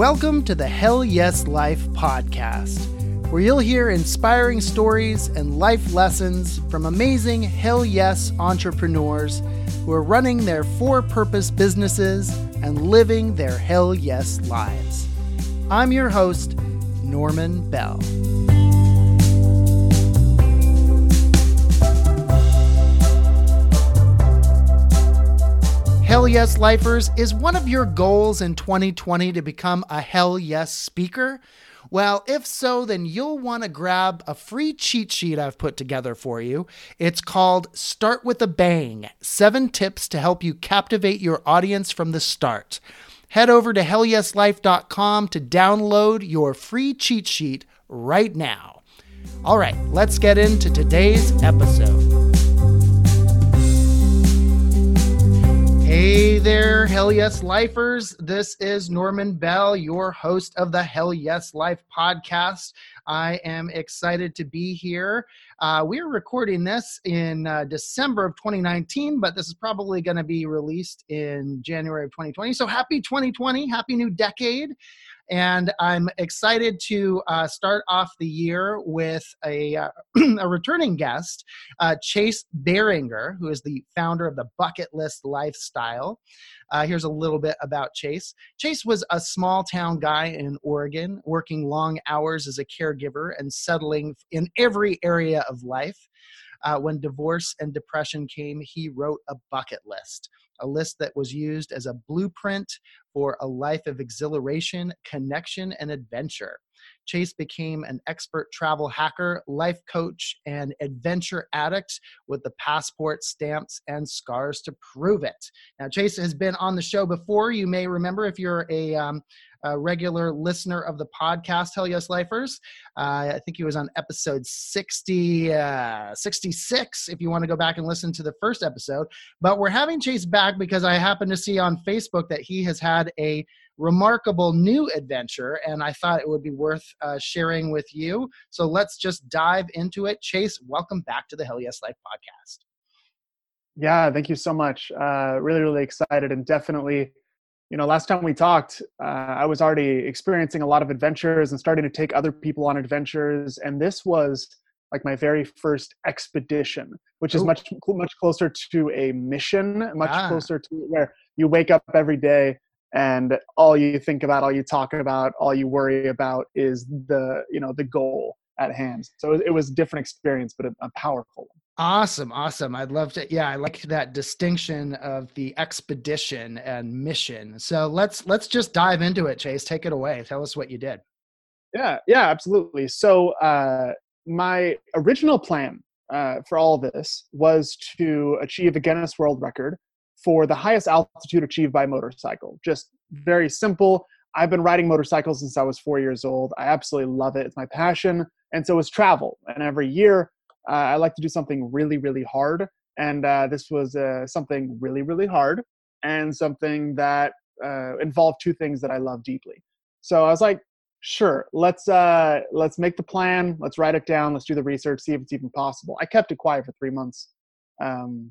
Welcome to the Hell Yes Life podcast, where you'll hear inspiring stories and life lessons from amazing Hell Yes entrepreneurs who are running their for purpose businesses and living their Hell Yes lives. I'm your host, Norman Bell. Hell Yes Lifers, is one of your goals in 2020 to become a Hell Yes speaker? Well, if so, then you'll want to grab a free cheat sheet I've put together for you. It's called Start with a Bang Seven Tips to Help You Captivate Your Audience from the Start. Head over to hellyeslife.com to download your free cheat sheet right now. All right, let's get into today's episode. Hey there, Hell Yes Lifers. This is Norman Bell, your host of the Hell Yes Life podcast. I am excited to be here. Uh, we're recording this in uh, December of 2019, but this is probably going to be released in January of 2020. So happy 2020, happy new decade. And I'm excited to uh, start off the year with a, uh, a returning guest, uh, Chase Boehringer, who is the founder of the Bucket List Lifestyle. Uh, here's a little bit about Chase. Chase was a small town guy in Oregon, working long hours as a caregiver and settling in every area of life. Uh, when divorce and depression came, he wrote a bucket list, a list that was used as a blueprint for a life of exhilaration, connection, and adventure. Chase became an expert travel hacker, life coach, and adventure addict with the passport, stamps, and scars to prove it. Now, Chase has been on the show before. You may remember if you're a um, a regular listener of the podcast, Hell Yes Lifers. Uh, I think he was on episode 60, uh, 66, if you want to go back and listen to the first episode. But we're having Chase back because I happen to see on Facebook that he has had a remarkable new adventure, and I thought it would be worth uh, sharing with you. So let's just dive into it. Chase, welcome back to the Hell Yes Life podcast. Yeah, thank you so much. Uh, really, really excited, and definitely you know last time we talked uh, i was already experiencing a lot of adventures and starting to take other people on adventures. And this was like my very first expedition which is much much closer to a mission much ah. closer to where you wake up every day and all you think about all you talk about all you worry about is the you know the goal at hand. So it was a different experience but a, a powerful one Awesome, awesome. I'd love to. Yeah, I like that distinction of the expedition and mission. So let's let's just dive into it, Chase. Take it away. Tell us what you did. Yeah, yeah, absolutely. So uh, my original plan uh, for all this was to achieve a Guinness World Record for the highest altitude achieved by motorcycle. Just very simple. I've been riding motorcycles since I was four years old. I absolutely love it. It's my passion. And so is travel. And every year uh, I like to do something really, really hard. And uh, this was uh, something really, really hard and something that uh, involved two things that I love deeply. So I was like, sure, let's uh, let's make the plan, let's write it down, let's do the research, see if it's even possible. I kept it quiet for three months um,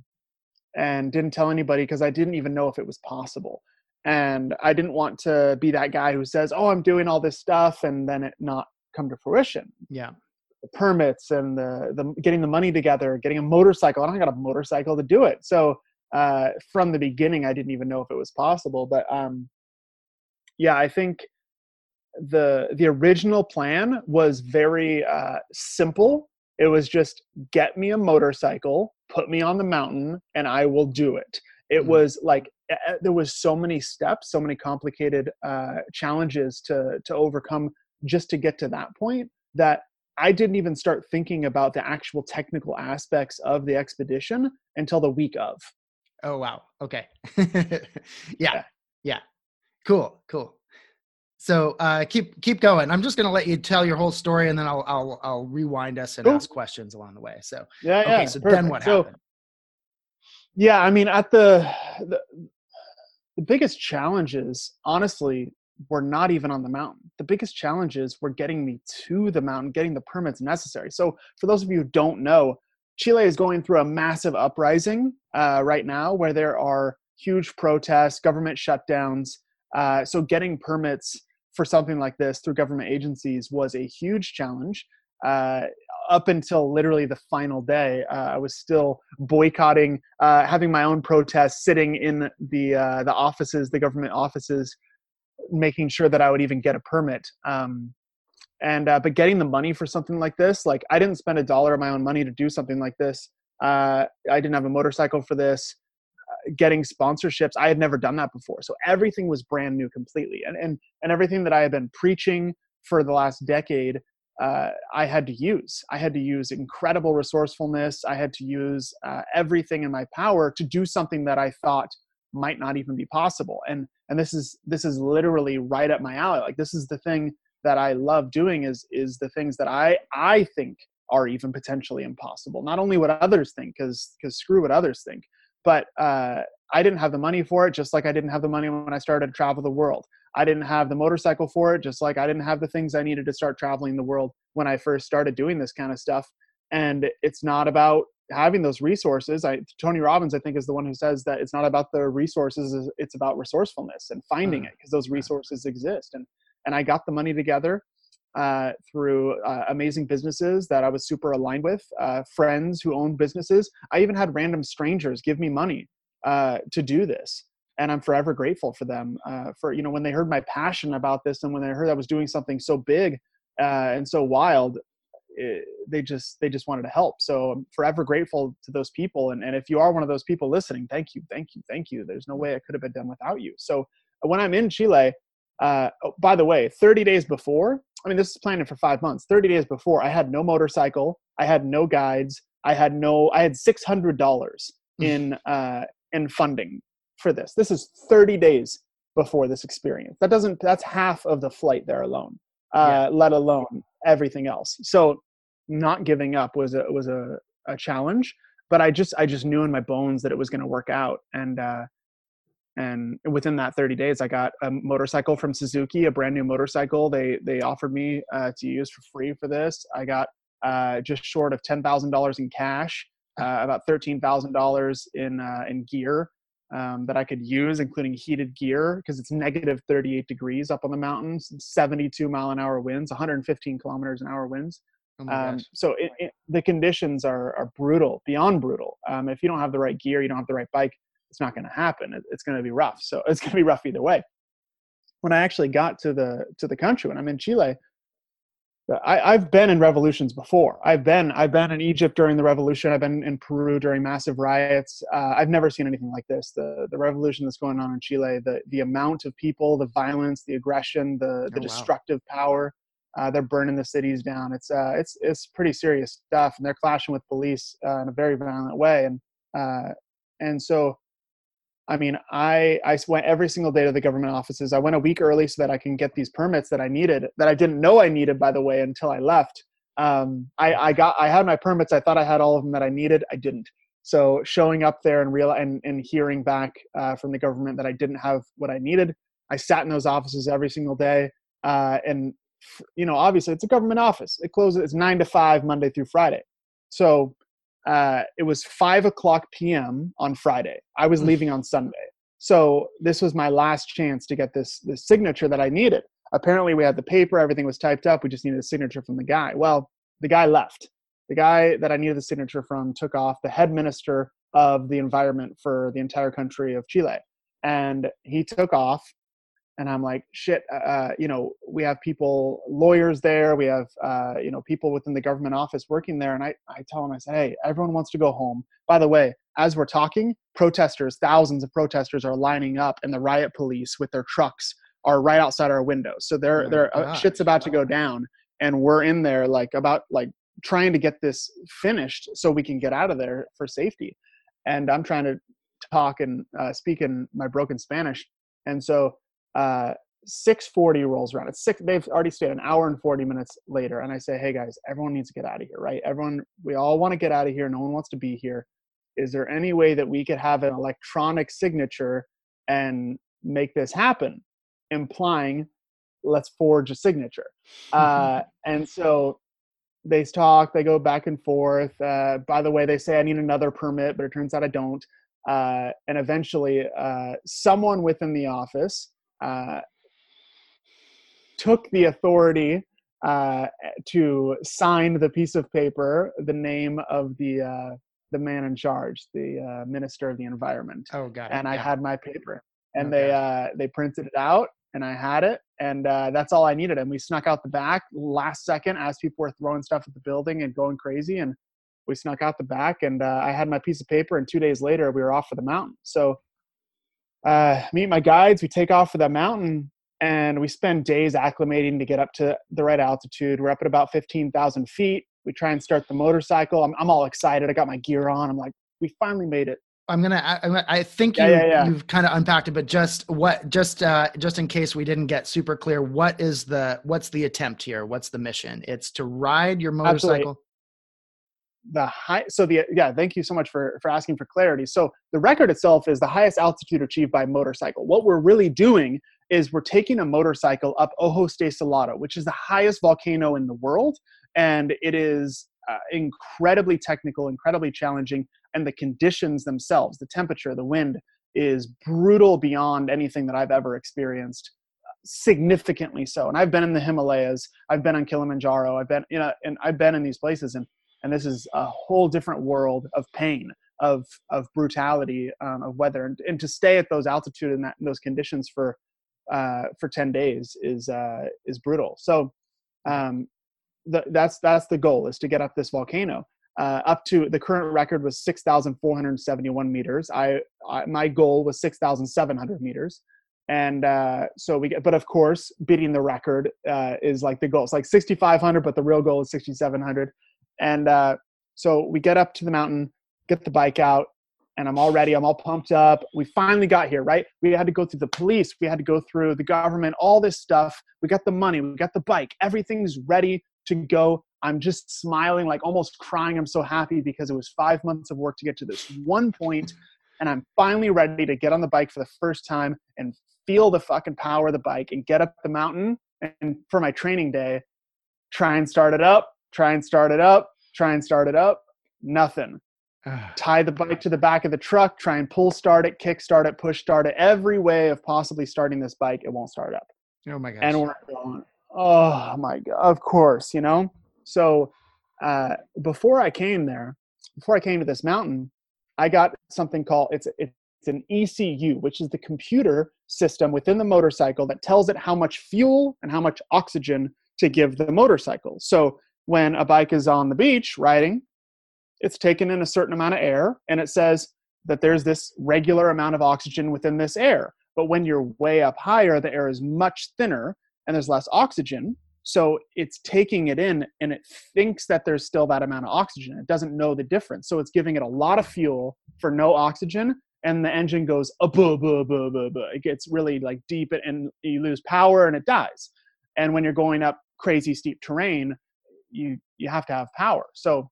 and didn't tell anybody because I didn't even know if it was possible. And I didn't want to be that guy who says, "Oh, I'm doing all this stuff," and then it not come to fruition. Yeah the permits and the, the getting the money together, getting a motorcycle. I don't got a motorcycle to do it. So uh, from the beginning, I didn't even know if it was possible. But um, yeah, I think the the original plan was very uh, simple. It was just get me a motorcycle, put me on the mountain, and I will do it. It mm-hmm. was like there was so many steps, so many complicated uh, challenges to to overcome just to get to that point that I didn't even start thinking about the actual technical aspects of the expedition until the week of. Oh wow. Okay. yeah. yeah. Yeah. Cool. Cool. So uh, keep keep going. I'm just gonna let you tell your whole story, and then I'll I'll I'll rewind us and ask questions along the way. So yeah, okay. Yeah, so perfect. then what so, happened? Yeah, I mean, at the, the the biggest challenges, honestly, were not even on the mountain. The biggest challenges were getting me to the mountain, getting the permits necessary. So, for those of you who don't know, Chile is going through a massive uprising uh, right now where there are huge protests, government shutdowns. Uh, so, getting permits for something like this through government agencies was a huge challenge. Uh, up until literally the final day, uh, I was still boycotting, uh, having my own protests, sitting in the uh, the offices, the government offices, making sure that I would even get a permit. Um, and uh, but getting the money for something like this, like I didn't spend a dollar of my own money to do something like this. Uh, I didn't have a motorcycle for this. getting sponsorships, I had never done that before, so everything was brand new completely, and and and everything that I had been preaching for the last decade uh, I had to use. I had to use incredible resourcefulness. I had to use uh, everything in my power to do something that I thought might not even be possible. And and this is this is literally right up my alley. Like this is the thing that I love doing is is the things that I I think are even potentially impossible. Not only what others think, because because screw what others think, but uh, I didn't have the money for it, just like I didn't have the money when I started to travel the world. I didn't have the motorcycle for it, just like I didn't have the things I needed to start traveling the world when I first started doing this kind of stuff. And it's not about having those resources. I, Tony Robbins, I think, is the one who says that it's not about the resources; it's about resourcefulness and finding it because those resources exist. And and I got the money together uh, through uh, amazing businesses that I was super aligned with, uh, friends who owned businesses. I even had random strangers give me money uh, to do this and I'm forever grateful for them uh, for you know when they heard my passion about this and when they heard I was doing something so big uh, and so wild it, they just they just wanted to help so I'm forever grateful to those people and, and if you are one of those people listening thank you thank you thank you there's no way it could have been done without you so when I'm in Chile uh, oh, by the way 30 days before I mean this is planning for five months 30 days before I had no motorcycle I had no guides I had no I had $600 hmm. in uh, in funding for this. This is 30 days before this experience. That doesn't. That's half of the flight there alone. Uh, yeah. Let alone everything else. So not giving up was a was a, a challenge. But I just I just knew in my bones that it was going to work out. And uh, and within that 30 days, I got a motorcycle from Suzuki, a brand new motorcycle. They they offered me uh, to use for free for this. I got uh, just short of ten thousand dollars in cash, uh, about thirteen thousand dollars in uh, in gear um, that I could use, including heated gear, because it's negative 38 degrees up on the mountains, 72 mile an hour winds, 115 kilometers an hour winds. Oh um, so it, it, the conditions are, are brutal, beyond brutal. Um, if you don't have the right gear, you don't have the right bike, it's not going to happen. It, it's going to be rough. So it's going to be rough either way. When I actually got to the to the country, when I'm in Chile, I, have been in revolutions before. I've been I've been in Egypt during the revolution. I've been in Peru during massive riots. Uh, I've never seen anything like this. The the revolution that's going on in Chile, the the amount of people, the violence, the aggression, the the oh, destructive power. Uh, they're burning the cities down. It's uh, it's it's pretty serious stuff, and they're clashing with police uh, in a very violent way. And uh, and so I mean, I I went every single day to the government offices. I went a week early so that I can get these permits that I needed, that I didn't know I needed, by the way, until I left. Um, I, I got I had my permits. I thought I had all of them that I needed. I didn't. So showing up there and real and, and hearing back uh, from the government that I didn't have what I needed, I sat in those offices every single day. Uh, and you know, obviously, it's a government office. It closes. It's nine to five Monday through Friday. So uh, it was five o'clock p.m. on Friday. I was mm. leaving on Sunday, so this was my last chance to get this this signature that I needed. Apparently, we had the paper, everything was typed up. We just needed a signature from the guy. Well, the guy left. The guy that I needed the signature from took off. The head minister of the environment for the entire country of Chile, and he took off and i'm like shit uh, uh, you know we have people lawyers there we have uh, you know people within the government office working there. And I, I tell them i said, hey everyone wants to go home. By the way as we're talking protesters thousands of protesters are lining up and the riot police with their trucks are right outside our windows. So they're oh they're uh, shit's about to go down and we're in there like about like trying to get this finished so we can get out of there for safety. And i'm trying to talk and uh, speak in my broken spanish. And so uh, 640 rolls around. It's six. They've already stayed an hour and 40 minutes later, and I say, "Hey guys, everyone needs to get out of here, right? Everyone, we all want to get out of here. No one wants to be here. Is there any way that we could have an electronic signature and make this happen?" Implying, let's forge a signature. Uh, and so they talk. They go back and forth. Uh, by the way, they say I need another permit, but it turns out I don't. Uh, and eventually, uh, someone within the office uh, took the authority uh, to sign the piece of paper, the name of the uh, the man in charge, the uh, minister of the environment. Oh, got it. And I had my paper, and Okay. they uh, they printed it out, and I had it, and uh, that's all I needed. And we snuck out the back last second as people were throwing stuff at the building and going crazy, and we snuck out the back, and uh, I had my piece of paper. And two days later, we were off for the mountain. So uh, meet my guides. We take off for the mountain, and we spend days acclimating to get up to the right altitude. We're up at about fifteen thousand feet. We try and start the motorcycle. I'm, I'm all excited. I got my gear on. I'm like, we finally made it. I'm gonna. I, I think you yeah, yeah. you've kind of unpacked it, but just what just uh, just in case we didn't get super clear, what is the what's the attempt here? What's the mission? It's to ride your Absolutely. The high so the yeah thank you so much for for asking for clarity. So the record itself is the highest altitude achieved by motorcycle. What we're really doing is we're taking a motorcycle up Ojos del Salado which is the highest volcano in the world and it is uh, incredibly technical incredibly challenging and the conditions themselves the temperature the wind is brutal beyond anything that i've ever experienced significantly so. And i've been in the himalayas i've been on kilimanjaro i've been you know and i've been in these places and and this is a whole different world of pain of of brutality um, of weather and, and to stay at those altitude and that those conditions for uh, for 10 days is uh, is brutal so um, the, that's that's the goal is to get up this volcano uh, up to the current record was 6,471 meters. I, I my goal was 6,700 meters, and uh, so we get. But of course, beating the record uh, is like the goal. It's like 6,500, but the real goal is 6,700. And uh, so we get up to the mountain, get the bike out, and I'm all ready. I'm all pumped up. We finally got here, right? We had to go through the police. We had to go through the government, all this stuff. We got the money. We got the bike. Everything's ready to go. I'm just smiling, like almost crying. I'm so happy because it was five months of work to get to this one point, and I'm finally ready to get on the bike for the first time and feel the fucking power of the bike and get up the mountain. And for my training day, try and start it up, try and start it up, try and start it up. Nothing. Tie the bike to the back of the truck, try and pull start it, kick start it, push start it. Every way of possibly starting this bike, it won't start up oh my gosh. and we're going, oh my god, of course, you know. So uh, before I came there, before I came to this mountain, I got something called it's it's an ECU, which is the computer system within the motorcycle that tells it how much fuel and how much oxygen to give the motorcycle. So when a bike is on the beach riding, it's taken in a certain amount of air, and it says that there's this regular amount of oxygen within this air. But when you're way up higher, the air is much thinner and there's less oxygen. So it's taking it in and it thinks that there's still that amount of oxygen. It doesn't know the difference. So it's giving it a lot of fuel for no oxygen. And the engine goes, a it gets really like deep and you lose power and it dies. And when you're going up crazy steep terrain, you, you have to have power. So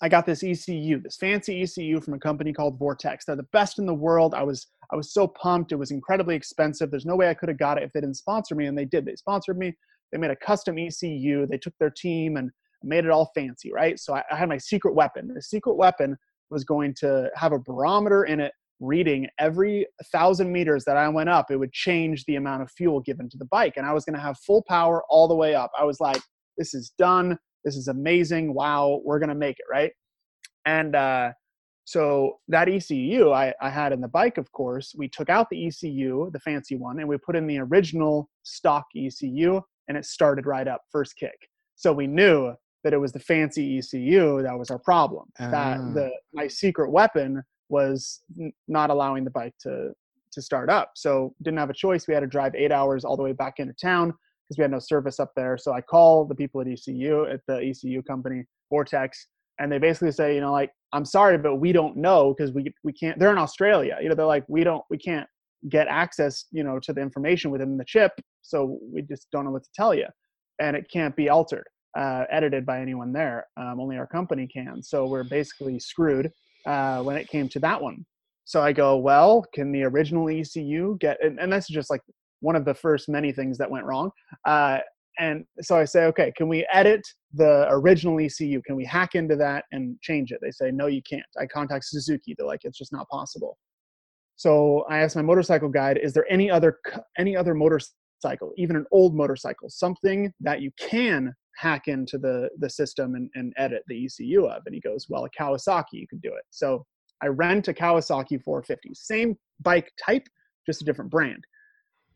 I got this ECU, this fancy ECU from a company called Vortex. They're the best in the world. I was I was so pumped. It was incredibly expensive. There's no way I could have got it if they didn't sponsor me, and they did. They sponsored me. They made a custom ECU. They took their team and made it all fancy, right? So I, I had my secret weapon. The secret weapon was going to have a barometer in it reading every thousand meters that I went up, it would change the amount of fuel given to the bike. And I was going to have full power all the way up. I was like, this is done. This is amazing. Wow, we're going to make it, right? And uh, so that ECU I, I had in the bike, of course, we took out the ECU, the fancy one, and we put in the original stock ECU, and it started right up first kick. So we knew that it was the fancy ECU that was our problem. Ah. That the my secret weapon was n- not allowing the bike to to start up. So didn't have a choice. We had to drive eight hours all the way back into town because we had no service up there. So I call the people at ECU at the ECU company Vortex, and they basically say, you know, like I'm sorry, but we don't know because we we can't. They're in Australia. You know, they're like we don't we can't get access, you know, to the information within the chip. So we just don't know what to tell you, and it can't be altered, uh, edited by anyone there. Um, only our company can. So we're basically screwed uh, when it came to that one. So I go, well, can the original ECU get? And, and that's just like one of the first many things that went wrong. Uh, and so I say, okay, can we edit the original ECU? Can we hack into that and change it? They say, no, you can't. I contact Suzuki. They're like, it's just not possible. So I asked my motorcycle guide, is there any other any other motorcycle motorcycle, even an old motorcycle, something that you can hack into the the system and, and edit the ECU of. And he goes, well, a Kawasaki, you can do it. So I rent a Kawasaki 450, same bike type, just a different brand.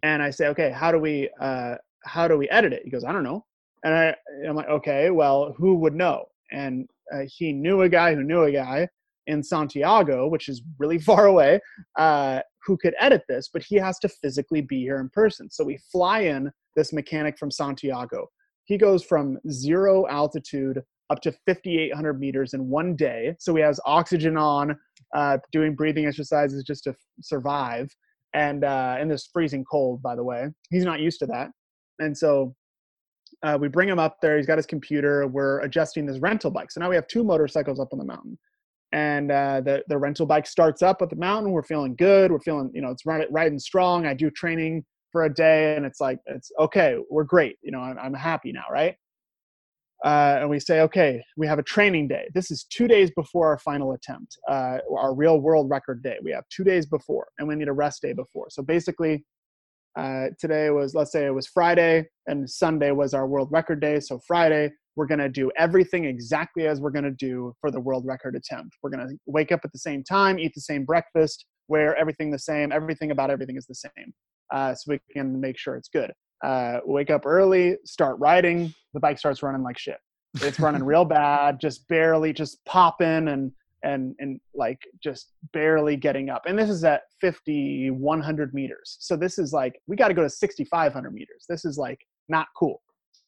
And I say, okay, how do we uh, how do we edit it? He goes, I don't know. And I, I'm like, okay, well, who would know? And uh, he knew a guy who knew a guy in Santiago, which is really far away, uh, who could edit this, but he has to physically be here in person. So we fly in this mechanic from Santiago. He goes from zero altitude up to 5,800 meters in one day. So he has oxygen on, uh, doing breathing exercises just to survive. And uh, in this freezing cold, by the way, he's not used to that. And so uh, we bring him up there. He's got his computer. We're adjusting this rental bike. So now we have two motorcycles up on the mountain and uh, the the rental bike starts up at the mountain. We're feeling good. We're feeling you know it's riding strong. I do training for a day, and it's like it's okay. We're great. You know I'm, I'm happy now, right? Uh, and we say, okay, we have a training day. This is two days before our final attempt, uh, our real world record day. We have two days before, and we need a rest day before. So basically, uh, today was let's say it was Friday, and Sunday was our world record day. So Friday, we're going to do everything exactly as we're going to do for the world record attempt. We're going to wake up at the same time, eat the same breakfast, wear everything the same, everything about everything is the same. Uh, so we can make sure it's good. Uh, wake up early, start riding. The bike starts running like shit. It's running real bad, just barely, just popping and and and like just barely getting up. And this is at 50, 100 meters. So this is like we got to go to 6,500 meters. This is like not cool.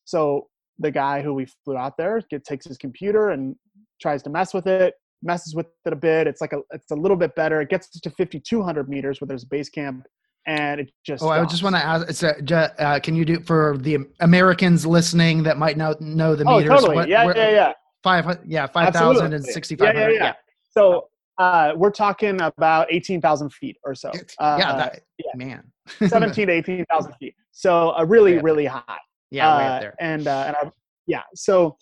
So the guy who we flew out there get, takes his computer and tries to mess with it messes with it a bit it's like a it's a little bit better it gets to 5200 meters where there's a base camp and it just oh stops. i just want to ask it's a, uh, can you do for the americans listening that might not know the meters? oh, meters totally. What, yeah, where, yeah yeah five yeah 5000 and 6500 yeah, yeah, yeah. yeah. so uh, we're talking about 18,000 feet or so. Uh, yeah, that, yeah, man. 17 to 18,000 feet. So uh, really, really high. Yeah, way up uh, there. And uh, and I, yeah, so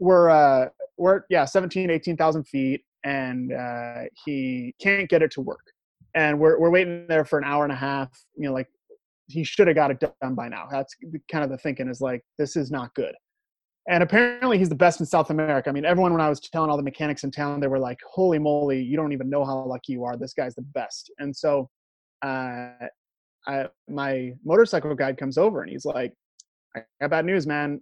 we're uh, we're yeah 17, 18,000 feet, and uh, he can't get it to work, and we're we're waiting there for an hour and a half. You know, like he should have got it done by now. That's kind of the thinking is like this is not good. And apparently he's the best in South America. I mean, everyone when I was telling all the mechanics in town, they were like, "Holy moly, you don't even know how lucky you are. This guy's the best." And so, uh, I, my motorcycle guide comes over and he's like, I got bad news, man.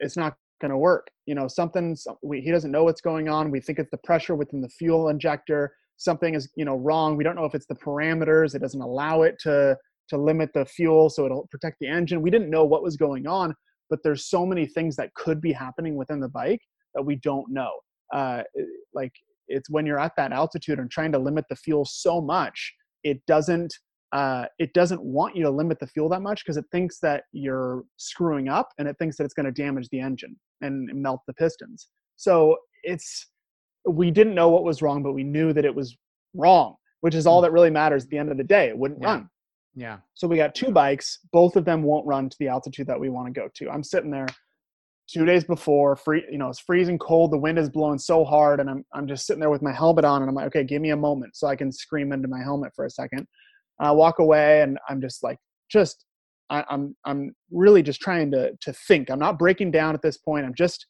It's not going to work. You know, something we, he doesn't know what's going on. We think it's the pressure within the fuel injector. Something is, you know, wrong. We don't know if it's the parameters. It doesn't allow it to to limit the fuel so it'll protect the engine. We didn't know what was going on, but there's so many things that could be happening within the bike that we don't know. Uh, like it's when you're at that altitude and trying to limit the fuel so much, it doesn't uh, it doesn't want you to limit the fuel that much because it thinks that you're screwing up and it thinks that it's going to damage the engine and melt the pistons. So it's we didn't know what was wrong, but we knew that it was wrong, which is all hmm. that really matters at the end of the day. It wouldn't yeah. run. Yeah. So we got two bikes. Both of them won't run to the altitude that we want to go to. I'm sitting there two days before, free, you know, it's freezing cold. The wind is blowing so hard, and I'm I'm just sitting there with my helmet on, and I'm like, okay, give me a moment so I can scream into my helmet for a second. I walk away and I'm just like, just, I, I'm, I'm really just trying to, to think. I'm not breaking down at this point. I'm just,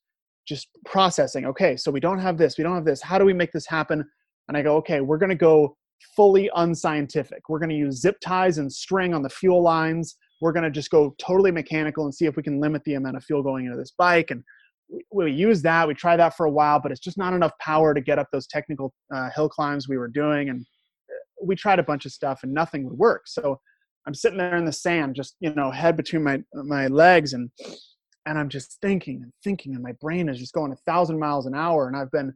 just processing. Okay, so we don't have this, we don't have this. How do we make this happen? And I go, okay, we're going to go fully unscientific. We're going to use zip ties and string on the fuel lines. We're going to just go totally mechanical and see if we can limit the amount of fuel going into this bike. And we, we use that. We try that for a while, but it's just not enough power to get up those technical uh, hill climbs we were doing. And we tried a bunch of stuff and nothing would work. So I'm sitting there in the sand, just you know, head between my my legs, and and I'm just thinking and thinking, and my brain is just going a thousand miles an hour. And I've been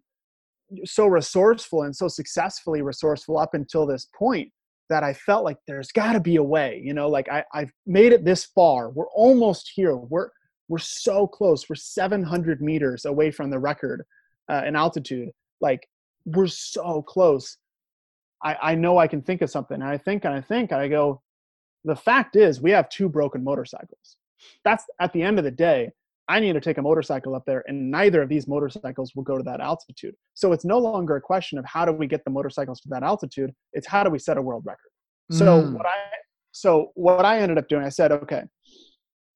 so resourceful and so successfully resourceful up until this point that I felt like there's got to be a way. You know, like I, I've made it this far. We're almost here. We're we're so close. We're 700 meters away from the record uh, in altitude. Like we're so close I, I know I can think of something. And I think and I think and I go, the fact is we have two broken motorcycles. That's at the end of the day, I need to take a motorcycle up there, and neither of these motorcycles will go to that altitude. So it's no longer a question of how do we get the motorcycles to that altitude. It's how do we set a world record. Mm. So what I so what I ended up doing, I said, okay,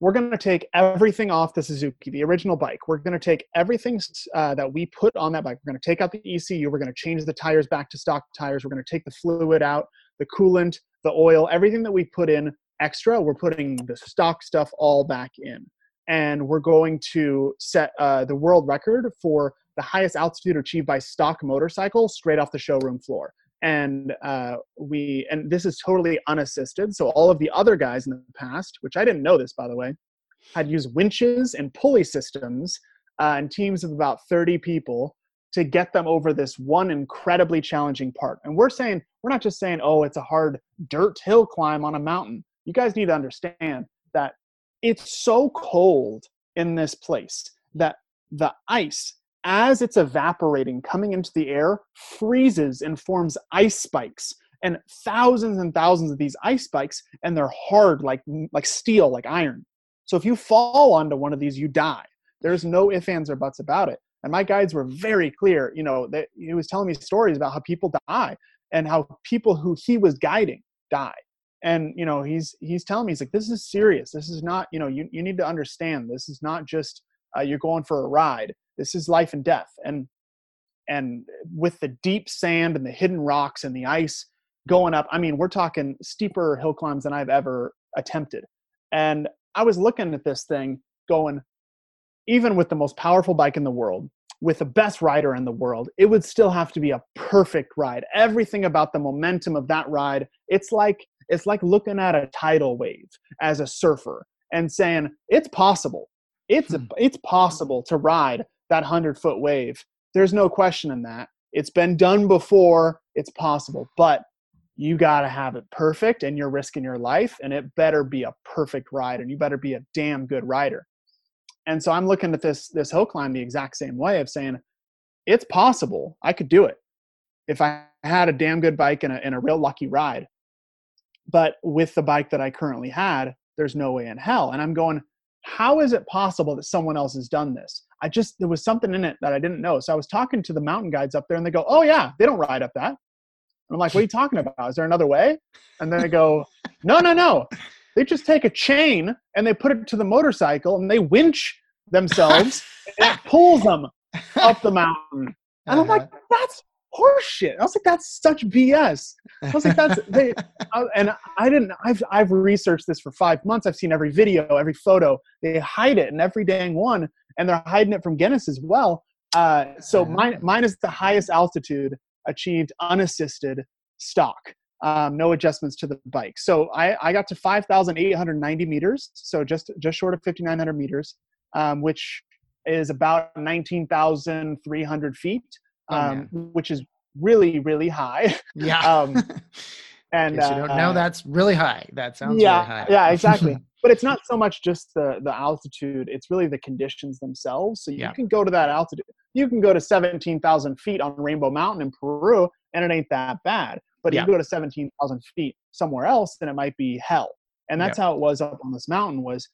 we're going to take everything off the Suzuki, the original bike. We're going to take everything uh, that we put on that bike. We're going to take out the ECU. We're going to change the tires back to stock tires. We're going to take the fluid out, the coolant, the oil, everything that we put in extra. We're putting the stock stuff all back in, and we're going to set uh, the world record for the highest altitude achieved by stock motorcycle straight off the showroom floor. And uh, we and this is totally unassisted. So all of the other guys in the past which i didn't know this by the way had used winches and pulley systems uh, and teams of about 30 people to get them over this one incredibly challenging part. And we're saying we're not just saying oh it's a hard dirt hill climb on a mountain you guys need to understand that it's so cold in this place that the ice as it's evaporating, coming into the air, freezes and forms ice spikes. And thousands and thousands of these ice spikes, and they're hard like like steel, like iron. So if you fall onto one of these, you die. There's no ifs, ands, or buts about it. And my guides were very clear. You know, that he was telling me stories about how people die and how people who he was guiding die. And you know, he's he's telling me he's like, this is serious. This is not. You know, you you need to understand. This is not just uh, you're going for a ride this is life and death and and with the deep sand and the hidden rocks and the ice going up i mean we're talking steeper hill climbs than i've ever attempted and i was looking at this thing going even with the most powerful bike in the world with the best rider in the world it would still have to be a perfect ride everything about the momentum of that ride it's like it's like looking at a tidal wave as a surfer and saying it's possible it's hmm. it's possible to ride that 100 foot wave. There's no question in that. It's been done before, it's possible, but you got to have it perfect and you're risking your life and it better be a perfect ride and you better be a damn good rider. And so I'm looking at this this hill climb the exact same way of saying it's possible. I could do it if I had a damn good bike and a, and a real lucky ride. But with the bike that I currently had, there's no way in hell. And I'm going, how is it possible that someone else has done this? I just there was something in it that I didn't know. So I was talking to the mountain guides up there, and they go, "Oh yeah, they don't ride up that." And I'm like, "What are you talking about? Is there another way?" And then they go, "No, no, no. They just take a chain and they put it to the motorcycle and they winch themselves and it pulls them up the mountain." And I'm like, uh-huh. "That's horseshit. I was like, that's such BS. I was like, that's they, I, and I didn't. I've I've researched this for five months. I've seen every video, every photo. They hide it in every dang one, and they're hiding it from Guinness as well. Uh, so mine mine is the highest altitude achieved unassisted stock. Um, no adjustments to the bike. So I, I got to 5,890 meters, so just just short of 5,900 meters, um, which is about 19,300 feet um, oh, which is really really high. Yeah. um, and you don't know uh, that's really high. That sounds yeah, really high. yeah, exactly. but it's not so much just the the altitude; it's really the conditions themselves. So you yeah. can go to that altitude. You can go to seventeen thousand feet on Rainbow Mountain in Peru, and it ain't that bad. But yeah. you go to seventeen thousand feet somewhere else, then it might be hell. And that's yeah. how it was up on this mountain. Was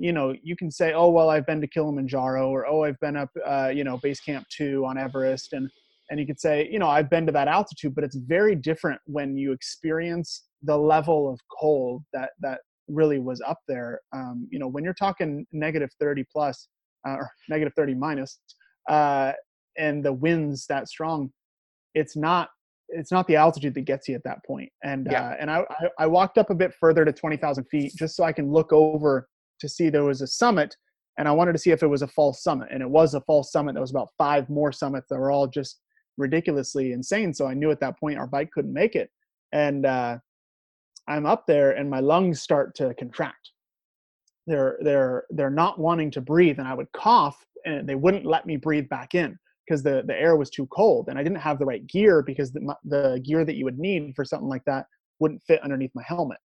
you know you can say oh well i've been to kilimanjaro or oh i've been up uh, you know base camp 2 on everest and and you could say you know i've been to that altitude but it's very different when you experience the level of cold that that really was up there um, you know when you're talking negative 30 plus uh, or negative 30 minus uh, and the winds that strong it's not it's not the altitude that gets you at that point. and yeah. uh, and I, I walked up a bit further to 20,000 feet just so I can look over to see there was a summit and I wanted to see if it was a false summit and it was a false summit there was about five more summits that were all just ridiculously insane. So I knew at that point our bike couldn't make it. And uh, I'm up there and my lungs start to contract. They're they're they're not wanting to breathe, and I would cough, and they wouldn't let me breathe back in because the the air was too cold, and I didn't have the right gear because the the gear that you would need for something like that wouldn't fit underneath my helmet.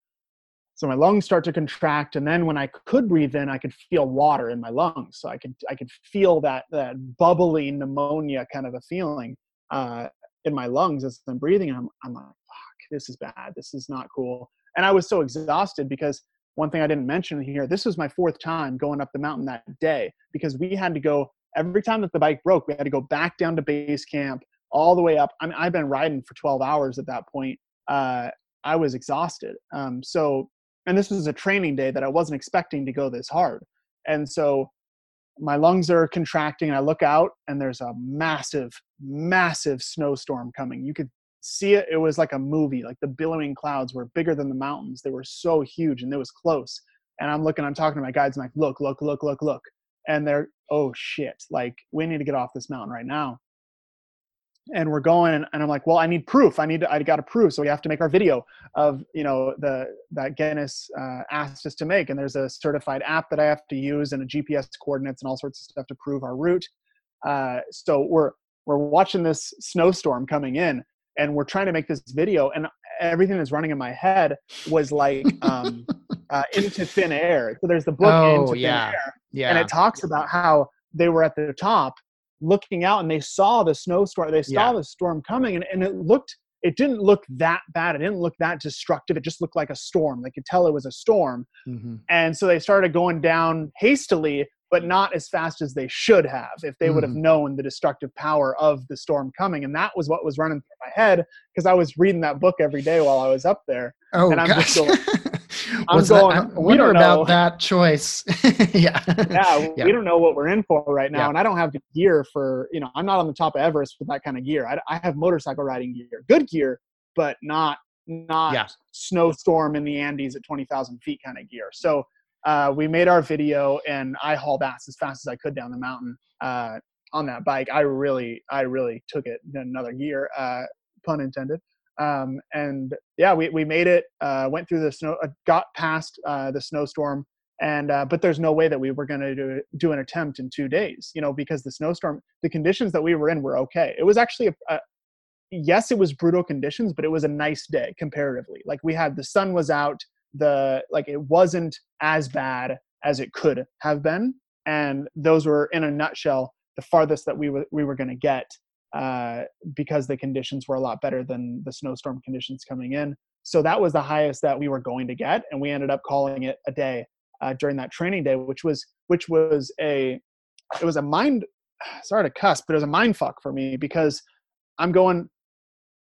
So my lungs start to contract, and then when I could breathe in, I could feel water in my lungs. So I could I could feel that that bubbly pneumonia kind of a feeling uh, in my lungs as I'm breathing. I'm, I'm like, fuck, this is bad. This is not cool. And I was so exhausted because one thing I didn't mention here, this was my fourth time going up the mountain that day because we had to go every time that the bike broke, we had to go back down to base camp all the way up. I mean, I've been riding for 12 hours at that point. Uh, I was exhausted. Um, so and this was a training day that I wasn't expecting to go this hard. And so my lungs are contracting and I look out and there's a massive, massive snowstorm coming. You could see it. It was like a movie, like the billowing clouds were bigger than the mountains. They were so huge and it was close. And I'm looking, I'm talking to my guides, I'm like, look, look, look, look, look. And they're, oh shit, like we need to get off this mountain right now and we're going and i'm like well i need proof i need to, i got to prove so we have to make our video of you know the that guinness uh, asked us to make and there's a certified app that i have to use and a gps coordinates and all sorts of stuff to prove our route uh, so we're we're watching this snowstorm coming in and we're trying to make this video and everything that's running in my head was like um, uh, into thin air so there's the book Oh, into yeah. thin air Yeah. and it talks about how they were at the top looking out and they saw the snowstorm they saw Yeah. the storm coming and, and it looked it didn't look that bad it didn't look that destructive it just looked like a storm they could tell it was a storm Mhm. and so they started going down hastily but not as fast as they should have if they would have Mhm. known the destructive power of the storm coming and that was what was running through my head because i was reading that book every day while i was up there Oh, and I'm gosh. just going- I'm Was that- going, I we wonder about know. that choice. yeah. yeah, Yeah. we don't know what we're in for right now Yeah. and i don't have the gear for you know i'm not on the top of everest with that kind of gear i, I have motorcycle riding gear good gear but not not Yeah. snowstorm in the andes at 20000 feet kind of gear so uh, we made our video and i hauled ass as fast as i could down the mountain uh, on that bike i really i really took it in another gear uh, pun intended um, and yeah we, we made it uh, went through the snow uh, got past uh, the snowstorm and uh, but there's no way that we were going to do, do an attempt in two days you know because the snowstorm the conditions that we were in were okay. It was actually a, a yes it was brutal conditions but it was a nice day comparatively. Like we had the sun was out the like it wasn't as bad as it could have been and those were in a nutshell the farthest that we were we were going to get uh, because the conditions were a lot better than the snowstorm conditions coming in. So that was the highest that we were going to get and we ended up calling it a day uh, during that training day which was which was a it was a mind sorry to cuss but it was a mind fuck for me because i'm going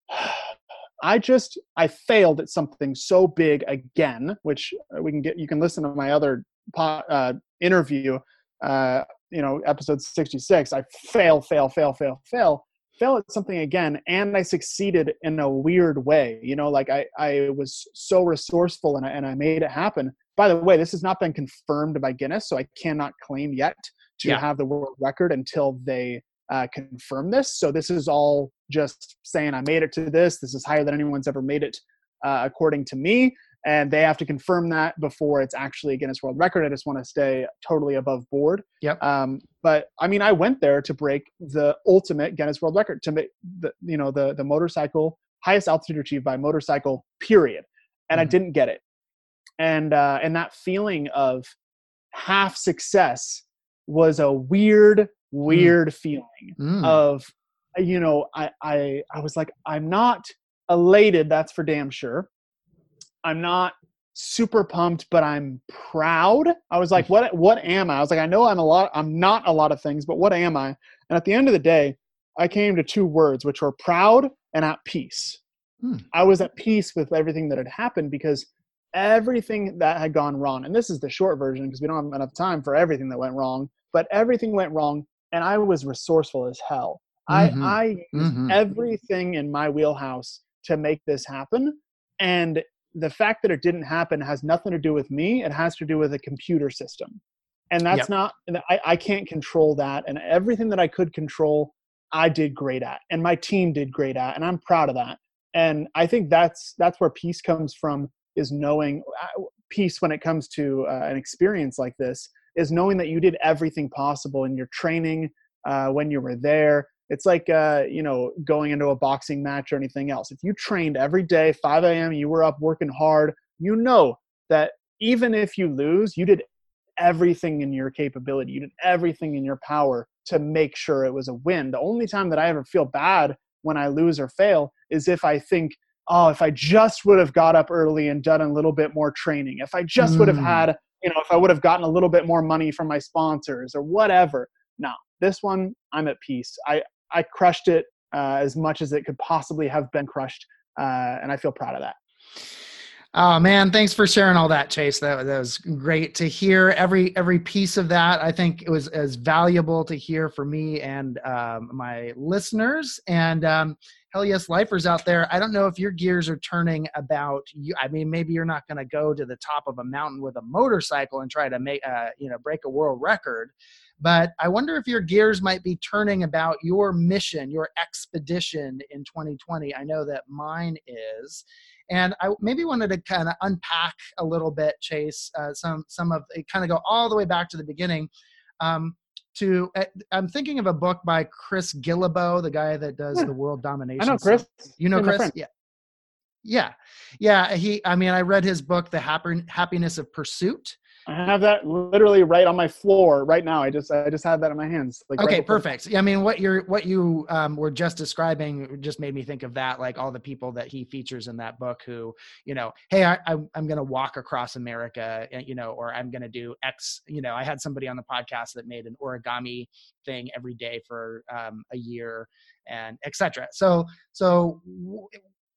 i just i failed at something so big again which uh, we can get you can listen to my other po- uh, interview uh, you know episode 66 i fail fail fail fail fail fail at something again and i succeeded in a weird way you know like i i was so resourceful and I, and I made it happen. By the way this has not been confirmed by guinness so i cannot claim yet to Yeah. have the world record until they uh, confirm this. So this is all just saying i made it to this. This is higher than anyone's ever made it uh, according to me and they have to confirm that before it's actually a Guinness World Record. I just want to stay totally above board. Yep. Um, but I mean, I went there to break the ultimate Guinness World Record to make the you know the the motorcycle highest altitude achieved by motorcycle period, and I Mhm. didn't get it. And uh, and that feeling of half success was a weird, weird feeling Mm. of you know I, I i was like i'm not elated that's for damn sure i'm not super pumped but i'm proud i was like what what am i i was like i know i'm a lot i'm not a lot of things but what am i and at the end of the day i came to two words which were proud and at peace Hmm. i was at peace with everything that had happened because everything that had gone wrong and this is the short version because we don't have enough time for everything that went wrong but everything went wrong and i was resourceful as hell Mhm. i i used Mhm. everything in my wheelhouse to make this happen and the fact that it didn't happen has nothing to do with me. It has to do with a computer system. And that's Yep. not I, I can't control that. And everything that i could control i did great at. And my team did great at and i'm proud of that. And i think that's that's where peace comes from is knowing uh, peace when it comes to uh, an experience like this is knowing that you did everything possible in your training uh, when you were there it's like uh, you know going into a boxing match or anything else. If you trained every day 5 a.m you were up working hard you know that even if you lose you did everything in your capability. You did everything in your power to make sure it was a win. The only time that i ever feel bad when i lose or fail is if i think oh if i just would have got up early and done a little bit more training if i just would have Mm. had you know if i would have gotten a little bit more money from my sponsors or whatever. No this one i'm at peace. I i crushed it uh, as much as it could possibly have been crushed uh, and i feel proud of that Oh man, thanks for sharing all that, Chase. That, that was great to hear. Every every piece of that, I think it was as valuable to hear for me and um, my listeners. And um, hell yes, lifers out there. I don't know if your gears are turning about you. I mean, maybe you're not going to go to the top of a mountain with a motorcycle and try to make, uh, you know, break a world record. But I wonder if your gears might be turning about your mission, your expedition in 2020. I know that mine is. And I maybe wanted to kind of unpack a little bit, Chase, uh, some some of it, kind of go all the way back to the beginning. Um, to uh, I'm thinking of a book by Chris Guillebeau, the guy that does yeah. the world domination. I know Chris. Stuff. You know Chris? Yeah. Yeah. Yeah. He, I mean, I read his book, The Happiness of Pursuit. I have that literally right on my floor right now. I just I just have that in my hands. Like okay, right perfect. Yeah, I mean, what you're what you um, were just describing just made me think of that. Like all the people that he features in that book, who you know, hey, I, I I'm going to walk across America, eh, you know, or I'm going to do X. You know, I had somebody on the podcast that made an origami thing every day for um, a year, and etc. So so. W-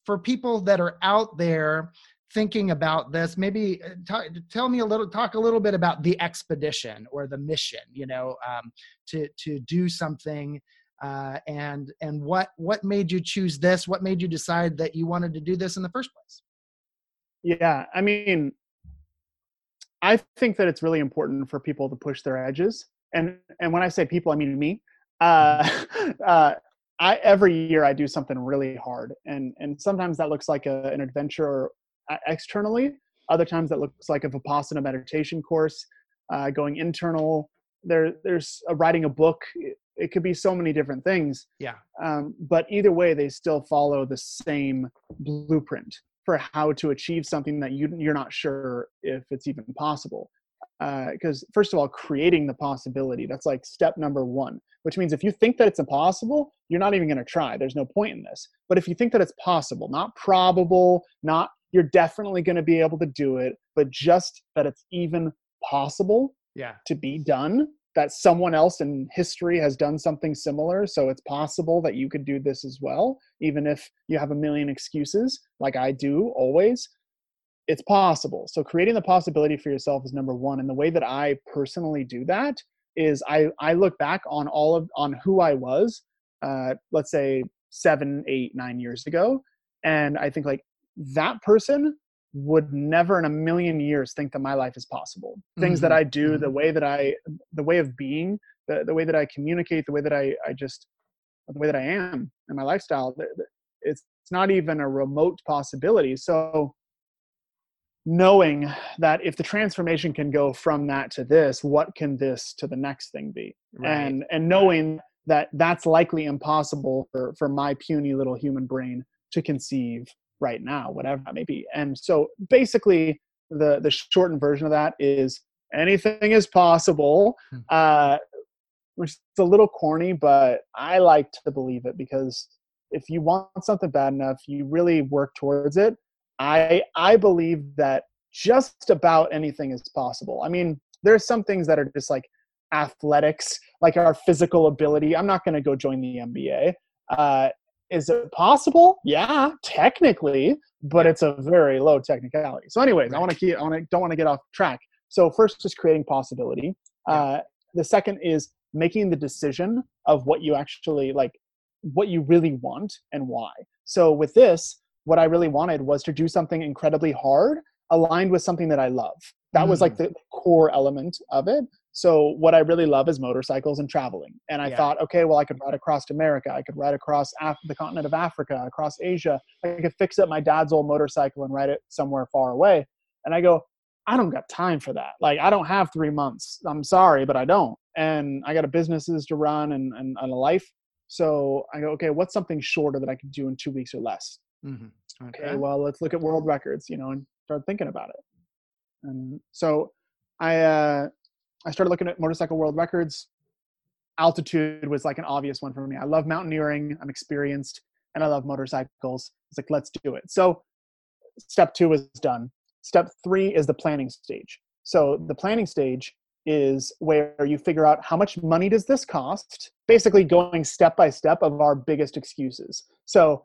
for people that are out there thinking about this maybe uh, talk, tell me a little talk a little bit about the expedition or the mission you know um, to to do something uh, and and what what made you choose this? What made you decide that you wanted to do this in the first place? Yeah i mean i think that it's really important for people to push their edges and and when i say people i mean me. Uh, uh, I, every year I do something really hard, and and sometimes that looks like a, an adventure externally. Other times that looks like a Vipassana meditation course, uh, going internal. There, there's a, writing a book. It, it, could be so many different things. Yeah. Um, but either way, they still follow the same blueprint for how to achieve something that you, you're not sure if it's even possible. Because uh, first of all, creating the possibility that's like step number one. Which means if you think that it's impossible, you're not even going to try. There's no point in this. But if you think that it's possible, not probable, not you're definitely going to be able to do it but just that it's even possible yeah. to be done that someone else in history has done something similar so it's possible that you could do this as well even if you have a million excuses like i do always it's possible. So creating the possibility for yourself is number one and the way that i personally do that is i i look back on all of on who i was uh let's say seven eight nine years ago and i think like that person would never in a million years think that my life is possible things mm-hmm. that i do the mm-hmm. way that i the way of being the, the way that i communicate the way that i i just the way that i am and my lifestyle it's it's not even a remote possibility so knowing that if the transformation can go from that to this what can this to the next thing be right. and and knowing that that's likely impossible for for my puny little human brain to conceive right now, whatever that may be. And so basically, the the shortened version of that is anything is possible, hmm. uh, which is a little corny, but I like to believe it because if you want something bad enough, you really work towards it. I I believe that just about anything is possible. I mean, there's some things that are just like athletics, like our physical ability. I'm not going to go join the NBA. Uh, is it possible? Yeah, technically, but it's a very low technicality. So, anyways. I want to keep. I want to don't want to get off track. So, first, is creating possibility. Uh, the second is making the decision of what you actually like, what you really want and why. So, with this, what I really wanted was to do something incredibly hard, aligned with something that I love. That mm. was like mm. the core element of it. So what I really love is motorcycles and traveling. And I yeah. thought, okay, well, I could ride across America. I could ride across Af- the continent of Africa, across Asia. I could fix up my dad's old motorcycle and ride it somewhere far away. And I go, I don't got time for that. Like, I don't have three months. I'm sorry, but I don't. And I got a businesses to run and, and, and a life. So I go, okay, what's something shorter that I can do in two weeks or less? Mm-hmm. Okay. okay, well, let's look at world records, you know, and start thinking about it. And so I, uh, I started looking at motorcycle world records. Altitude was like an obvious one for me. I love mountaineering. I'm experienced, and I love motorcycles. It's like let's do it. So, step two is done. Step three is the planning stage. So the planning stage is where you figure out how much money does this cost basically going step by step of our biggest excuses so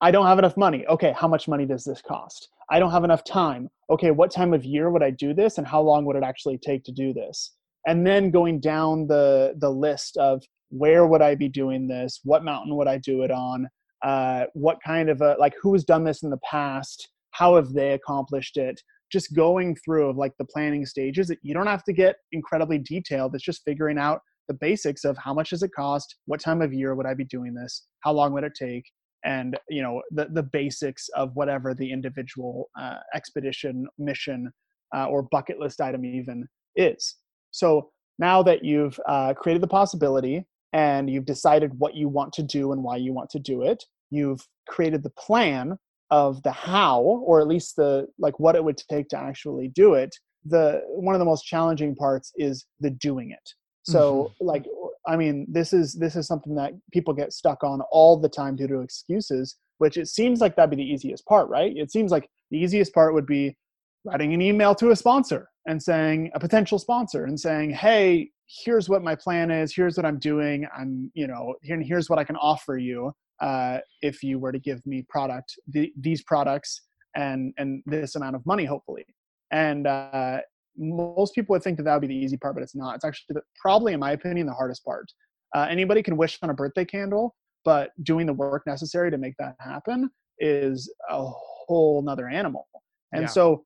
I don't have enough money. Okay, how much money does this cost? I don't have enough time. Okay, what time of year would I do this and how long would it actually take to do this? And then going down the the list of where would I be doing this? What mountain would I do it on? Uh, what kind of a like who has done this in the past? How have they accomplished it? Just going through of like the planning stages. that You don't have to get incredibly detailed. It's just figuring out the basics of how much does it cost? What time of year would I be doing this? How long would it take? And you know the the basics of whatever the individual uh, expedition mission uh, or bucket list item even is. So now that you've uh, created the possibility and you've decided what you want to do and why you want to do it you've created the plan of the how or at least the like what it would take to actually do it the one of the most challenging parts is the doing it so mm-hmm. like I mean, this is this is something that people get stuck on all the time due to excuses, which it seems like that'd be the easiest part, right? It seems like the easiest part would be writing an email to a sponsor and saying a potential sponsor and saying, "Hey, here's what my plan is. Here's what I'm doing. I'm, you know, here, and here's what I can offer you uh, if you were to give me product the, these products and and this amount of money, hopefully." And uh, most people would think that that would be the easy part, but it's not. It's actually the, probably, in my opinion, the hardest part. Uh, anybody can wish on a birthday candle, but doing the work necessary to make that happen is a whole nother animal. And yeah. so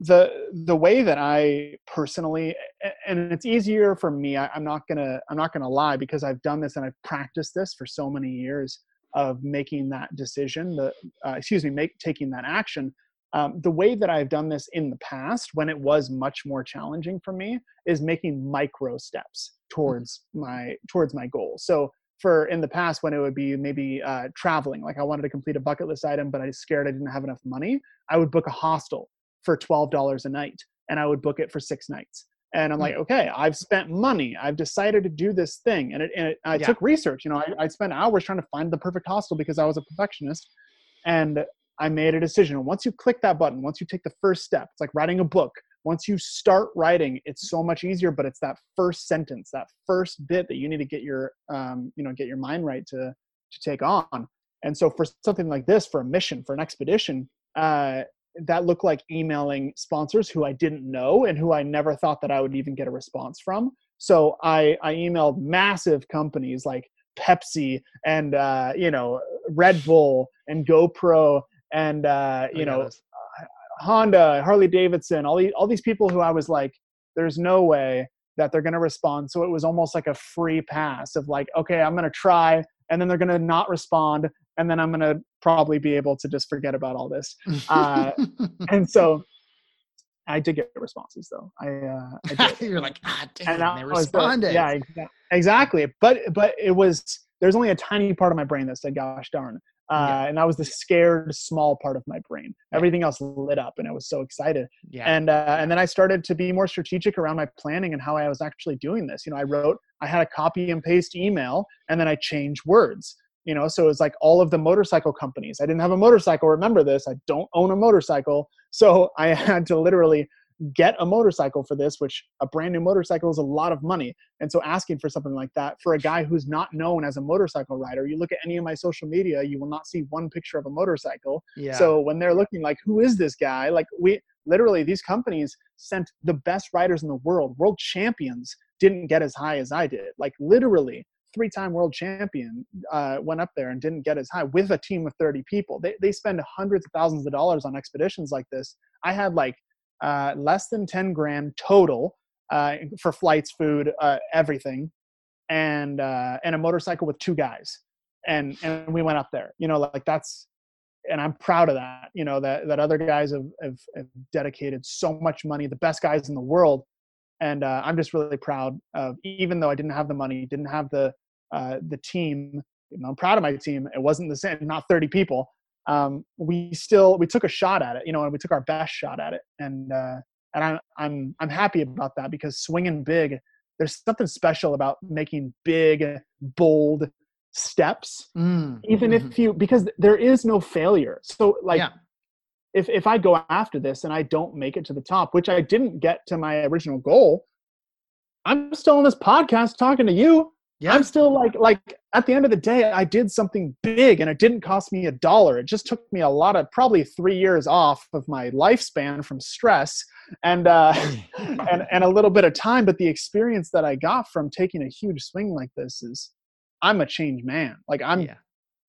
the the way that I personally and it's easier for me. I, I'm not gonna I'm not gonna lie because I've done this and I've practiced this for so many years of making that decision. The uh, excuse me, make taking that action um, the way that I've done this in the past, when it was much more challenging for me, is making micro steps towards mm-hmm. my towards my goal. So for in the past, when it would be maybe uh, traveling, like I wanted to complete a bucket list item, but I was scared I didn't have enough money, I would book a hostel for twelve dollars a night, and I would book it for six nights. And I'm like, mm. okay, I've spent money. I've decided to do this thing, and it, and it, I yeah. took research. You know, I, I spent hours trying to find the perfect hostel because I was a perfectionist, and I made a decision. Once you click that button, once you take the first step, it's like writing a book. Once you start writing, it's so much easier. But it's that first sentence, that first bit that you need to get your, um, you know, get your mind right to to take on. And so for something like this, for a mission, for an expedition, uh, that looked like emailing sponsors who I didn't know and who I never thought that I would even get a response from. So I, I emailed massive companies like Pepsi and uh, you know Red Bull and GoPro and uh, you know Honda, Harley Davidson, all these all these people who I was like, there's no way that they're going to respond. So it was almost like a free pass of like, okay, I'm going to try, and then they're going to not respond, and then I'm going to probably be able to just forget about all this. Uh, and so I did get responses though. I, uh, I you're like, ah, damn, and they responded. The, yeah, exactly. But but it was there's only a tiny part of my brain that said, gosh darn. Uh, yeah. and that was the scared small part of my brain. Everything else lit up, and I was so excited. Yeah. And uh, and then I started to be more strategic around my planning and how I was actually doing this. You know, I wrote, I had a copy and paste email, and then I changed words. You know, so it was like all of the motorcycle companies. I didn't have a motorcycle. Remember this? I don't own a motorcycle, so I had to literally get a motorcycle for this, which a brand new motorcycle is a lot of money. And so asking for something like that for a guy who's not known as a motorcycle rider, you look at any of my social media, you will not see one picture of a motorcycle. Yeah. So when they're looking like, who is this guy? Like we literally these companies sent the best riders in the world, world champions didn't get as high as I did. Like literally three-time world champion uh, went up there and didn't get as high with a team of 30 people. They, they spend hundreds of thousands of dollars on expeditions like this. I had like uh, less than 10 grand total uh, for flights, food, uh, everything, and uh, and a motorcycle with two guys, and and we went up there. You know, like that's, and I'm proud of that. You know that that other guys have have, have dedicated so much money, the best guys in the world, and uh, I'm just really proud of. Even though I didn't have the money, didn't have the uh, the team. You know, I'm proud of my team. It wasn't the same, not 30 people, um, we still we took a shot at it, you know, and we took our best shot at it, and uh, and I'm I'm I'm happy about that because swinging big, there's something special about making big, bold steps, mm. even mm-hmm. if you because there is no failure. So like. Yeah. If, if I go after this and I don't make it to the top, which I didn't get to my original goal, I'm still on this podcast talking to you. Yeah. I'm still like like at the end of the day, I did something big and it didn't cost me a dollar. It just took me a lot of probably three years off of my lifespan from stress and uh, and and a little bit of time. But the experience that I got from taking a huge swing like this is, I'm a changed man. Like I'm, yeah.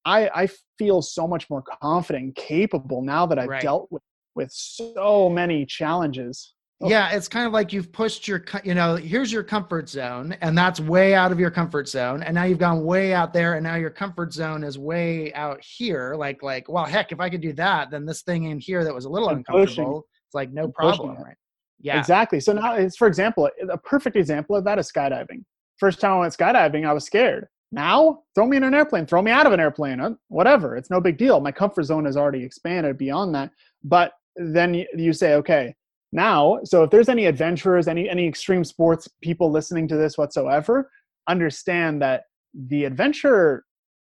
I I feel so much more confident and capable now that I've right. dealt with with so many challenges. Oh. Yeah, it's kind of like you've pushed your, you know, here's your comfort zone, and that's way out of your comfort zone, and now you've gone way out there, and now your comfort zone is way out here. Like, like, well, heck, if I could do that, then this thing in here that was a little I'm uncomfortable, pushing. it's like no problem, right? Yeah, exactly. So now, it's for example, a perfect example of that is skydiving. First time I went skydiving, I was scared. Now, throw me in an airplane, throw me out of an airplane, uh, whatever. It's no big deal. My comfort zone has already expanded beyond that. But then you say, okay, now so if there's any adventurers any any extreme sports people listening to this whatsoever understand that the adventure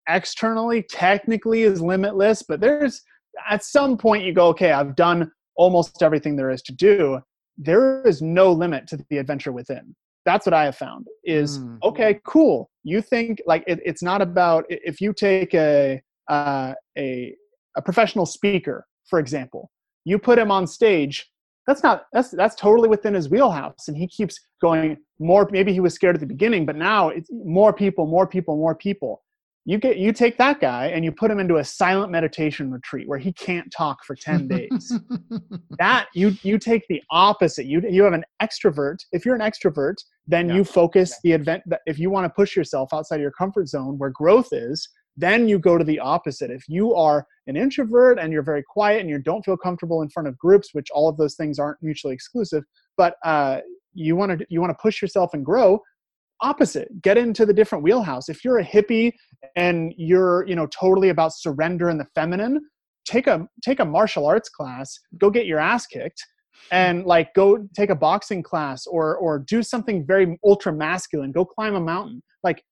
externally technically is limitless but there's at some point you go okay i've done almost everything there is to do. There is no limit to the adventure within. That's what i have found is mm. okay cool. You think like it, it's not about if you take a uh, a a professional speaker for example you put him on stage that's not that's that's totally within his wheelhouse and he keeps going more maybe he was scared at the beginning but now it's more people more people more people you get you take that guy and you put him into a silent meditation retreat where he can't talk for 10 days that you you take the opposite you you have an extrovert if you're an extrovert then yeah. you focus yeah. the event that if you want to push yourself outside of your comfort zone where growth is then you go to the opposite. If you are an introvert and you're very quiet and you don't feel comfortable in front of groups, which all of those things aren't mutually exclusive, but uh, you want to you want to push yourself and grow. Opposite, get into the different wheelhouse. If you're a hippie and you're you know totally about surrender and the feminine, take a take a martial arts class. Go get your ass kicked and like go take a boxing class or or do something very ultra masculine go climb a mountain like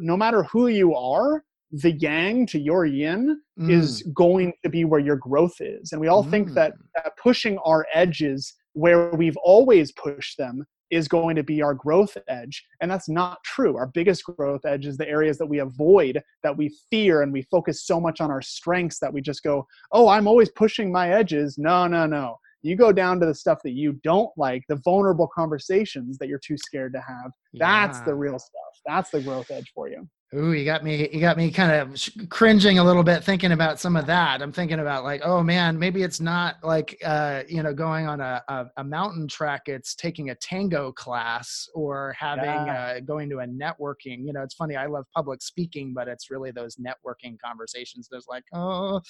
no matter who you are the yang to your yin mm. is going to be where your growth is. And we all mm. think that uh, pushing our edges where we've always pushed them is going to be our growth edge. And that's not true. Our biggest growth edge is the areas that we avoid, that we fear, and we focus so much on our strengths that we just go, oh, I'm always pushing my edges. No, no, no. You go down to the stuff that you don't like, the vulnerable conversations that you're too scared to have. Yeah. That's the real stuff. That's the growth edge for you. Ooh, you got me. You got me kind of cringing a little bit thinking about some of that. I'm thinking about like, oh man, maybe it's not like uh, you know going on a, a, a mountain trek. It's taking a tango class or having yeah. uh, going to a networking. You know, it's funny. I love public speaking, but it's really those networking conversations. There's like, oh,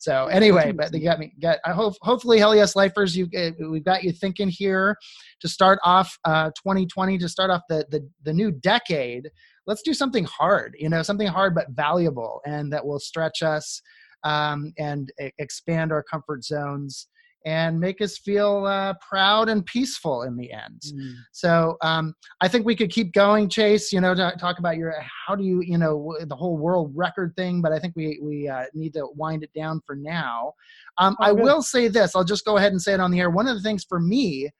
so anyway. But you got me. Got I hope hopefully, hell yes, lifers. You uh, we've got you thinking here to start off uh, 2020 to start off the the the new decade let's do something hard you know something hard but valuable and that will stretch us um, and expand our comfort zones and make us feel uh, proud and peaceful in the end. Mm. So um, I think we could keep going, Chase. You know, talk about your how do you you know the whole world record thing, but I think we we uh, need to wind it down for now. Um, oh, I will say this. I'll just go ahead and say it on the air. One of the things for me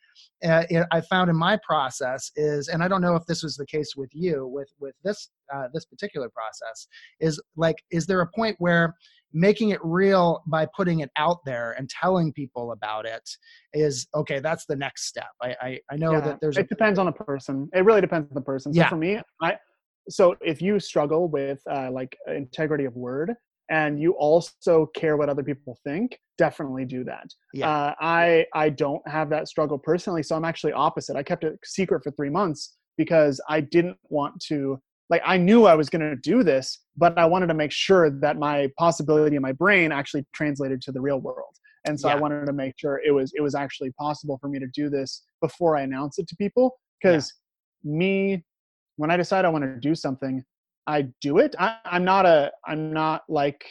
uh, I found in my process is, and I don't know if this was the case with you with with this uh, this particular process, is like, is there a point where making it real by putting it out there and telling people about it is okay that's the next step. I i, I know yeah, that there's it depends on the person. It really depends on the person. So yeah. for me i so if you struggle with uh, like integrity of word and you also care what other people think definitely do that. Yeah. Uh, i i don't have that struggle personally so i'm actually opposite. I kept it secret for three months because i didn't want to like i knew i was going to do this but i wanted to make sure that my possibility in my brain actually translated to the real world and so yeah. i wanted to make sure it was it was actually possible for me to do this before i announce it to people because yeah. me when i decide i want to do something I do it. I, am not a I'm not like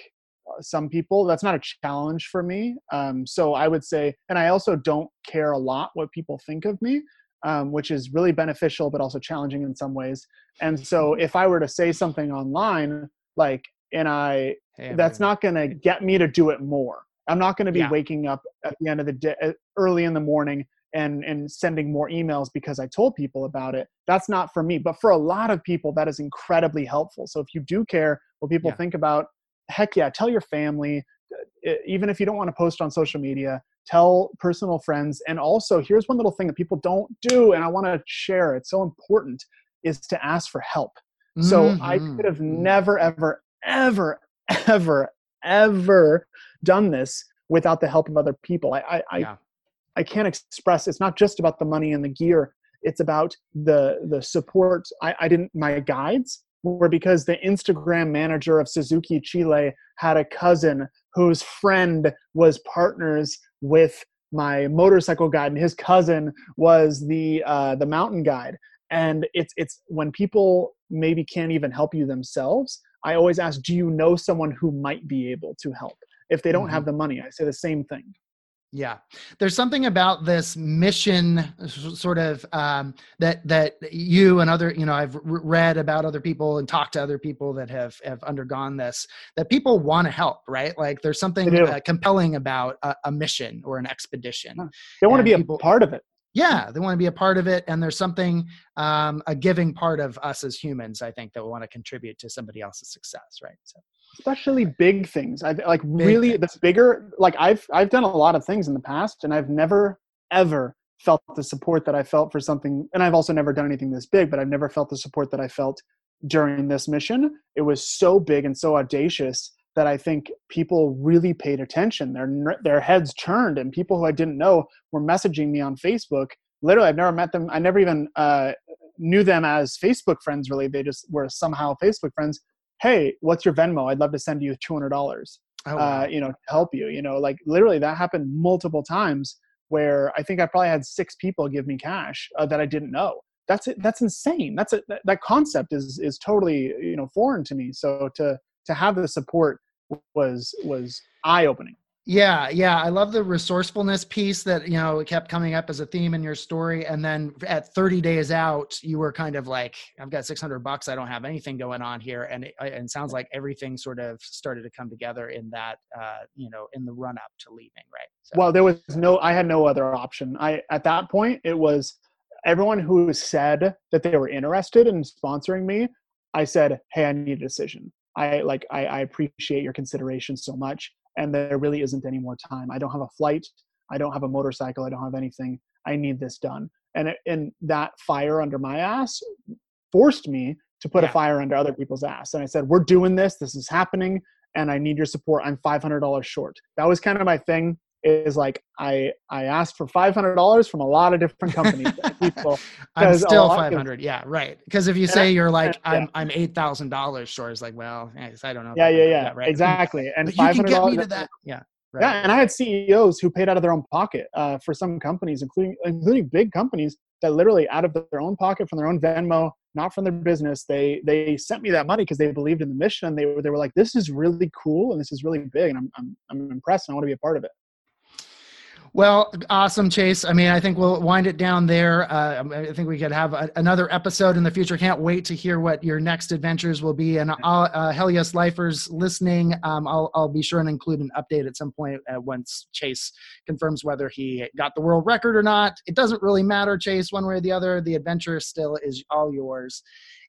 uh, some people. That's not a challenge for me. Um, so I would say, and I also don't care a lot what people think of me, um, which is really beneficial but also challenging in some ways. And so if I were to say something online, like, and I, hey, that's not going to get me to do it more. I'm not going to be yeah. waking up at the end of the day, uh, early in the morning, and and sending more emails because I told people about it. That's not for me, but for a lot of people that is incredibly helpful. So if you do care what people Yeah. think about, heck yeah, tell your family even if you don't want to post on social media, tell personal friends and also here's one little thing that people don't do and I want to share. It's so important is to ask for help. So I Mhm. could have never, ever, ever, ever, ever done this without the help of other people. I, I, I, Yeah. I can't express. It's not just about the money and the gear. It's about the the support. I, I didn't. My guides were because the Instagram manager of Suzuki Chile had a cousin whose friend was partners with my motorcycle guide, and his cousin was the uh, the mountain guide. And it's it's when people maybe can't even help you themselves i always ask do you know someone who might be able to help? If they don't have the money i say the same thing Yeah, there's something about this mission, sort of um, that that you and other, you know, I've read about other people and talked to other people that have have undergone this. That people want to help, right? Like there's something uh, compelling about a, a mission or an expedition. They want to be a people- part of it Yeah, they want to be a part of it, and there's something um, a giving part of us as humans. I think that we want to contribute to somebody else's success, right? So especially big things. I've like really the bigger like i've i've done a lot of things in the past and i've never ever felt the support that i felt for something and i've also never done anything this big but i've never felt the support that i felt during this mission. It was so big and so audacious that i think people really paid attention. Their their heads turned and people who i didn't know were messaging me on facebook. Literally i've never met them i never even uh, knew them as facebook friends really. They just were somehow facebook friends hey what's your venmo? I'd love to send you $200 oh, wow. uh, you know to help you you know like literally that happened multiple times where i think i probably had six people give me cash uh, that i didn't know. That's it that's insane. That's a, that, that concept is is totally you know foreign to me. So to to have the support was was eye opening Yeah, yeah, I love the resourcefulness piece that you know kept coming up as a theme in your story, and then at 30 days out, you were kind of like, "I've got 600 bucks. I don't have anything going on here," and it, and sounds like everything sort of started to come together in that, uh, you know, in the run up to leaving, right? So, well there was no i had no other option i at that point it was everyone who said that they were interested in sponsoring me i said hey i need a decision i like i, I appreciate your consideration so much and there really isn't any more time. I don't have a flight. I don't have a motorcycle. I don't have anything. I need this done. And it, and that fire under my ass forced me to put Yeah. a fire under other people's ass. And i said we're doing this. This is happening. And i need your support. I'm $500 short. That was kind of my thing is like i i asked for $500 from a lot of different companies people I'm still lot- 500. Yeah, right. Because if you say I- you're like, yeah. I'm I'm eight thousand dollars short, it's like, well, I don't know. yeah yeah yeah that, right? exactly and you can get me $500 to that. Yeah. Right. Yeah, and I had CEOs who paid out of their own pocket uh, for some companies, including including big companies that literally out of their own pocket from their own Venmo, not from their business, they they sent me that money because they believed in the mission they were they were like, this is really cool and this is really big and I'm I'm I'm impressed and I want to be a part of it. Well, awesome, Chase. I mean, I think we'll wind it down there. Uh, I think we could have a, another episode in the future. Can't wait to hear what your next adventures will be. And I'll, uh, Hell Yes Lifers listening, um, I'll, I'll be sure and include an update at some point uh, once Chase confirms whether he got the world record or not. It doesn't really matter, Chase, one way or the other. The adventure still is all yours.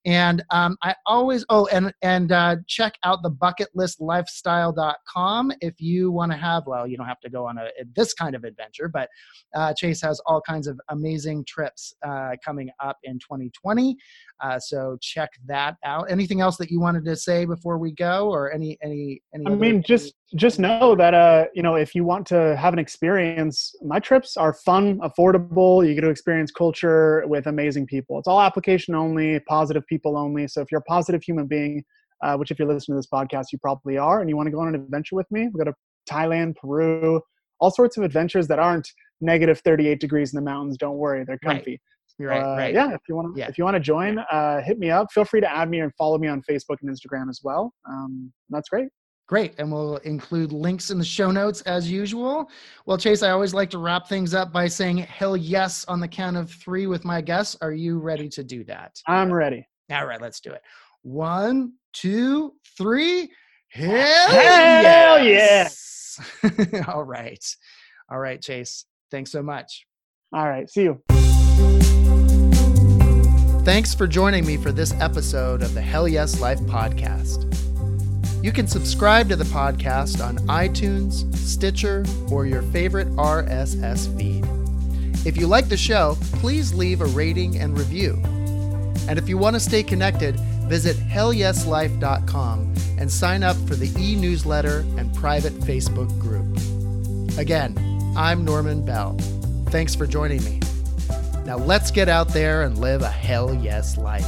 And um, I always, oh, and, and uh, check out the bucketlistlifestyle.com if you want to have, well, you don't have to go on a, this kind of adventure, but uh, Chase has all kinds of amazing trips uh, coming up in 2020. Uh, so check that out. Anything else that you wanted to say before we go or any, any, any, I other- mean, just just know that uh, you know, if you want to have an experience, my trips are fun, affordable. You get to experience culture with amazing people. It's all application only, positive people only. So if you're a positive human being, uh, which if you're listening to this podcast, you probably are, and you want to go on an adventure with me, we go to Thailand, Peru, all sorts of adventures that aren't negative 38 degrees in the mountains. Don't worry, they're comfy. right, Uh, right. Yeah, if you want to, Yeah. if you want to join, uh, hit me up. Feel free to add me and follow me on Facebook and Instagram as well. Um, that's great. Great. And we'll include links in the show notes as usual. Well, Chase, I always like to wrap things up by saying hell yes on the count of three with my guests. Are you ready to do that? I'm ready. All right, let's do it. One, two, three. Hell, Hell yes. All right. All right, Chase. Thanks so much. All right. See you. Thanks for joining me for this episode of the Hell Yes Life podcast. You can subscribe to the podcast on iTunes, Stitcher, or your favorite RSS feed. If you like the show, please leave a rating and review. And if you want to stay connected, visit hellyeslife.com and sign up for the e newsletter and private Facebook group. Again, I'm Norman Bell. Thanks for joining me. Now let's get out there and live a hell yes life.